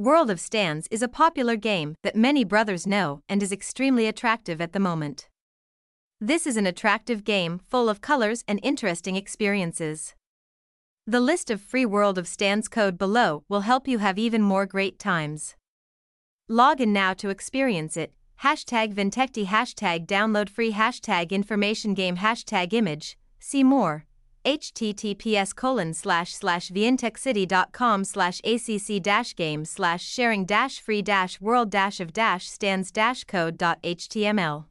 World of Stands is a popular game that many brothers know and is extremely attractive at the moment. This is an attractive game full of colors and interesting experiences. The list of free World of Stands code below will help you have even more great times. Log in now to experience it. Hashtag Vintechcity Hashtag download free Hashtag information game Hashtag image. See more https colon slash slash vintechcity.com slash acc dash game slash sharing dash free dash world dash of dash stands dash code dot html